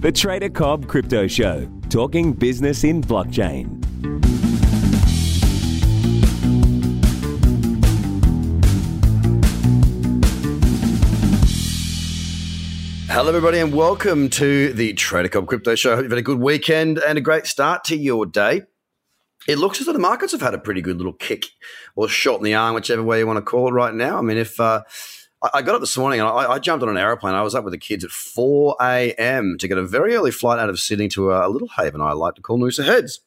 The Trader Cobb Crypto Show, talking business in blockchain. Hello, everybody, and welcome to the Trader Cobb Crypto Show. Hope you've had a good weekend and a great start to your day. It looks as though the markets have had a pretty good little kick or shot in the arm, whichever way you want to call it right now. I mean, if uh, I got up this morning and I, I, jumped on an aeroplane, I was up with the kids at 4 a.m. to get a very early flight out of Sydney to a, a little haven I like to call Noosa Heads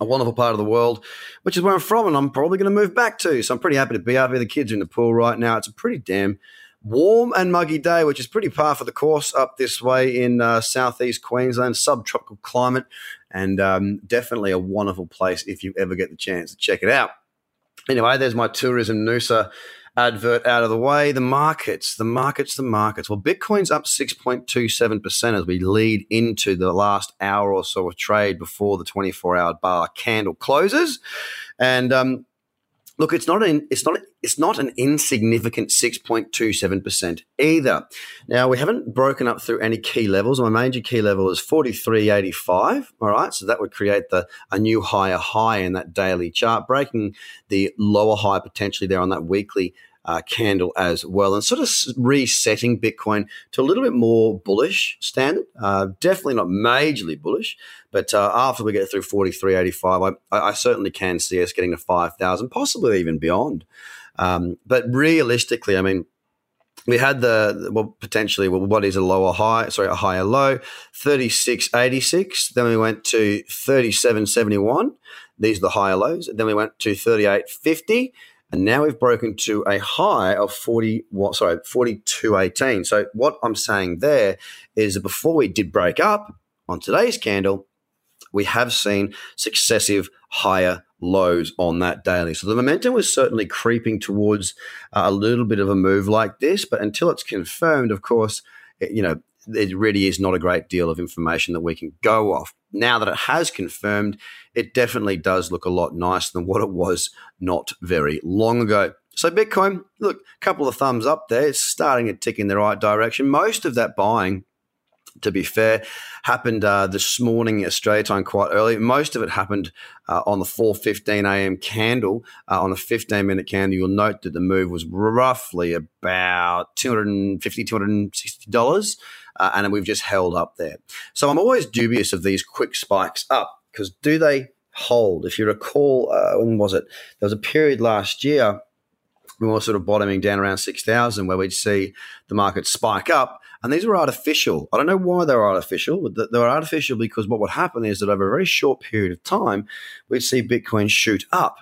a wonderful part of the world, which is where I'm from, and I'm probably going to move back to. So I'm pretty happy to be out here. The kids are in the pool right now. It's a pretty damn warm and muggy day, which is pretty par for the course up this way in uh, southeast Queensland, subtropical climate, and um, definitely a wonderful place if you ever get the chance to check it out. Anyway, there's my tourism Noosa advert out of the way. The markets, the markets, the markets. Well, Bitcoin's up 6.27% as we lead into the last hour or so of trade before the 24 hour bar candle closes. And um, Look, it's not an it's not it's not an insignificant six point two seven percent either. Now we haven't broken up through any key levels. My major key level is forty three eighty five. All right, so that would create the a new higher high in that daily chart, breaking the lower high potentially there on that weekly uh, candle as well, and sort of resetting Bitcoin to a little bit more bullish standard. Uh, definitely not majorly bullish, but uh, after we get through 43.85, I, I, certainly can see us getting to 5,000, possibly even beyond. Um, but realistically, I mean, we had the well potentially well, what is a lower high sorry a higher low 3686 then we went to 3771 these are the higher lows then we went to 3850 and now we've broken to a high of 40, what, sorry, 42.18. So what I'm saying there is that before we did break up on today's candle, we have seen successive higher lows on that daily. So the momentum was certainly creeping towards uh, a little bit of a move like this, but until it's confirmed, of course, you know, it really is not a great deal of information that we can go off. Now that it has confirmed, it definitely does look a lot nicer than what it was not very long ago. So Bitcoin, look, a couple of thumbs up there. It's starting to tick in the right direction. Most of that buying to be fair, happened uh, this morning Australia time quite early. Most of it happened uh, on the 4:15 a.m. candle. Uh, on a 15 minute candle, you'll note that the move was roughly about 250 260 dollars uh, and we've just held up there. So I'm always dubious of these quick spikes up because do they hold? If you recall, uh, when was it? There was a period last year we were sort of bottoming down around 6,000 where we'd see the market spike up. And these were artificial. I don't know why they were artificial. But they were artificial because what would happen is that over a very short period of time, we'd see Bitcoin shoot up.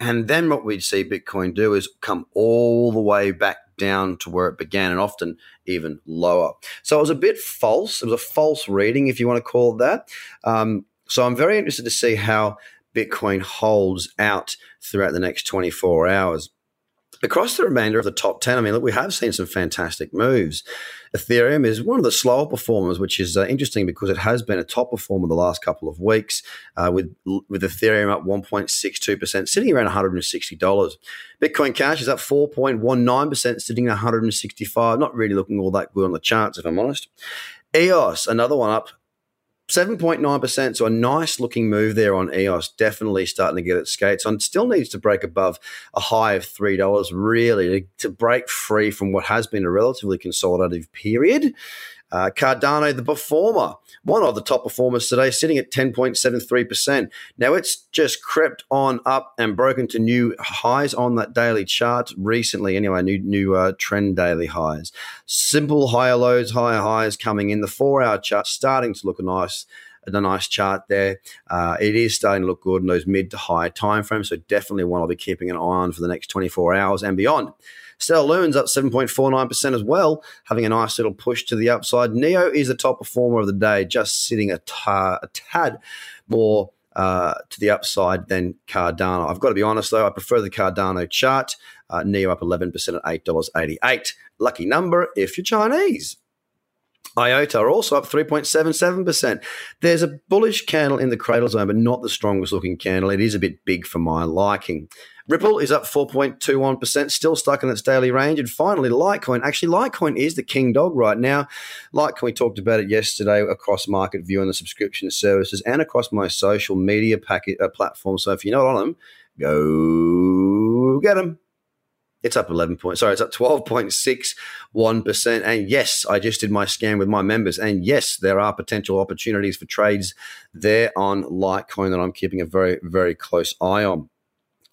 And then what we'd see Bitcoin do is come all the way back down to where it began and often even lower. So it was a bit false. It was a false reading, if you want to call it that. Um, so I'm very interested to see how Bitcoin holds out throughout the next 24 hours across the remainder of the top 10, I mean, look, we have seen some fantastic moves. Ethereum is one of the slower performers, which is uh, interesting because it has been a top performer the last couple of weeks, uh, with with Ethereum up 1.62%, sitting around $160. Bitcoin Cash is up 4.19%, sitting at 165 Not really looking all that good on the charts, if I'm honest. EOS, another one up 7.9%. So a nice looking move there on EOS, definitely starting to get its skates on. Still needs to break above a high of $3, really, to, to break free from what has been a relatively consolidative period. Uh, Cardano, the performer, one of the top performers today, sitting at 10.73%. Now it's just crept on up and broken to new highs on that daily chart recently. Anyway, new new uh, trend daily highs. Simple higher lows, higher highs coming in. The four hour chart starting to look nice a nice chart there. Uh, it is starting to look good in those mid to high time frames. So definitely one I'll be keeping an eye on for the next 24 hours and beyond. Stellar Lumens up 7.49% as well, having a nice little push to the upside. Neo is the top performer of the day, just sitting a, a tad more uh, to the upside than Cardano. I've got to be honest though, I prefer the Cardano chart. Uh, Neo up 11% at $8.88. Lucky number if you're Chinese. IOTA are also up 3.77%. There's a bullish candle in the cradle zone, but not the strongest looking candle. It is a bit big for my liking. Ripple is up 4.21%, still stuck in its daily range. And finally, Litecoin. Actually, Litecoin is the king dog right now. Litecoin, we talked about it yesterday across Market View and the subscription services and across my social media packet, uh, platforms. So if you're not on them, go get them. It's up 11 points. Sorry, it's up 12.61%. And yes, I just did my scan with my members. And yes, there are potential opportunities for trades there on Litecoin that I'm keeping a very, very close eye on.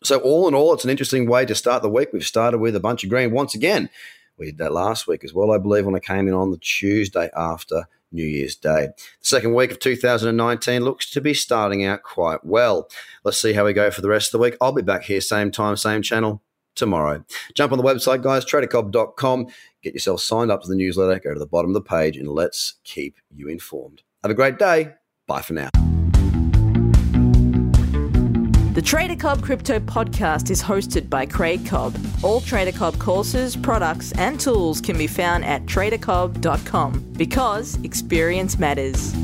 So, all in all, it's an interesting way to start the week. We've started with a bunch of green once again. We did that last week as well, I believe, when I came in on the Tuesday after New Year's Day. The second week of 2019 looks to be starting out quite well. Let's see how we go for the rest of the week. I'll be back here, same time, same channel tomorrow. Jump on the website, guys, tradercobb.com. Get yourself signed up to the newsletter. Go to the bottom of the page and let's keep you informed. Have a great day. Bye for now. The Trader Cobb Crypto Podcast is hosted by Craig Cobb. All Trader Cobb courses, products, and tools can be found at tradercobb.com because experience matters.